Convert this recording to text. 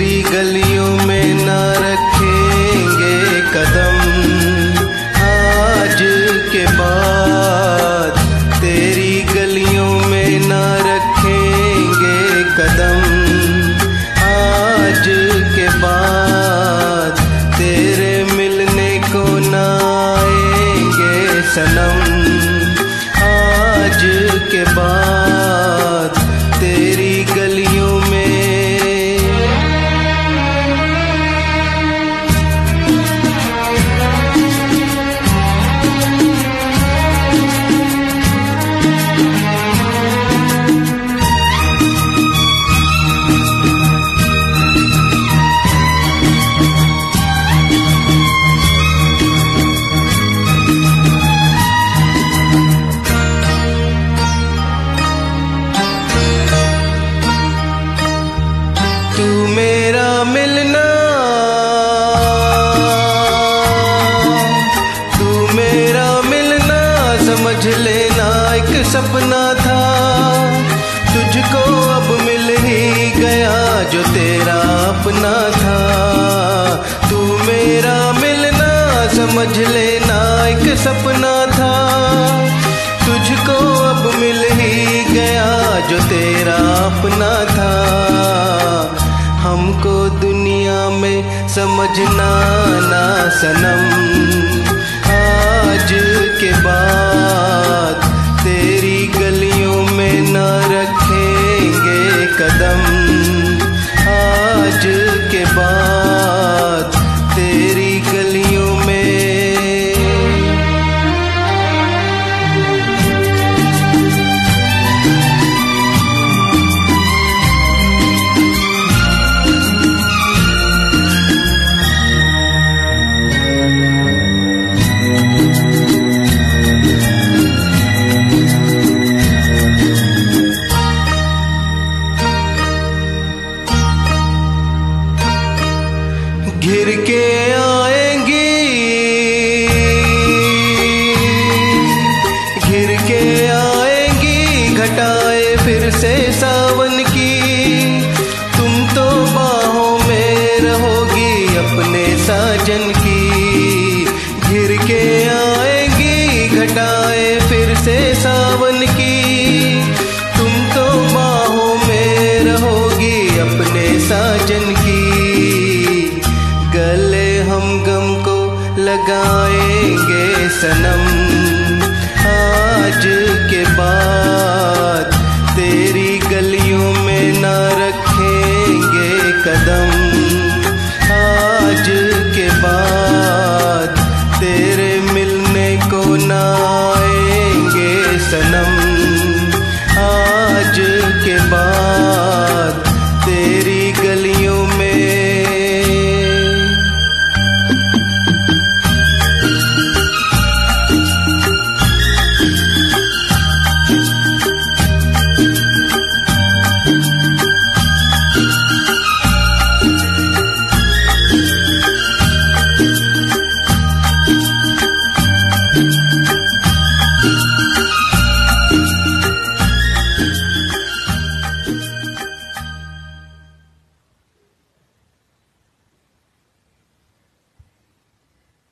गलियों में न रखेंगे कदम। आज के बाद तेरी गलियों में न रखेंगे कदम। आज के बाद तेरे मिलने को न आएँगे सनम। आज के बाद मेरा मिलना। तू मेरा मिलना, समझ लेना, एक सपना था। तुझको अब मिल ही गया जो तेरा अपना था। तू मेरा मिलना, समझ लेना, एक सपना दुनिया में समझना ना सनम। आज के बाद सावन की, तुम तो बाहों में रहोगी अपने साजन की। गले हम गम को लगाएँगे सनम।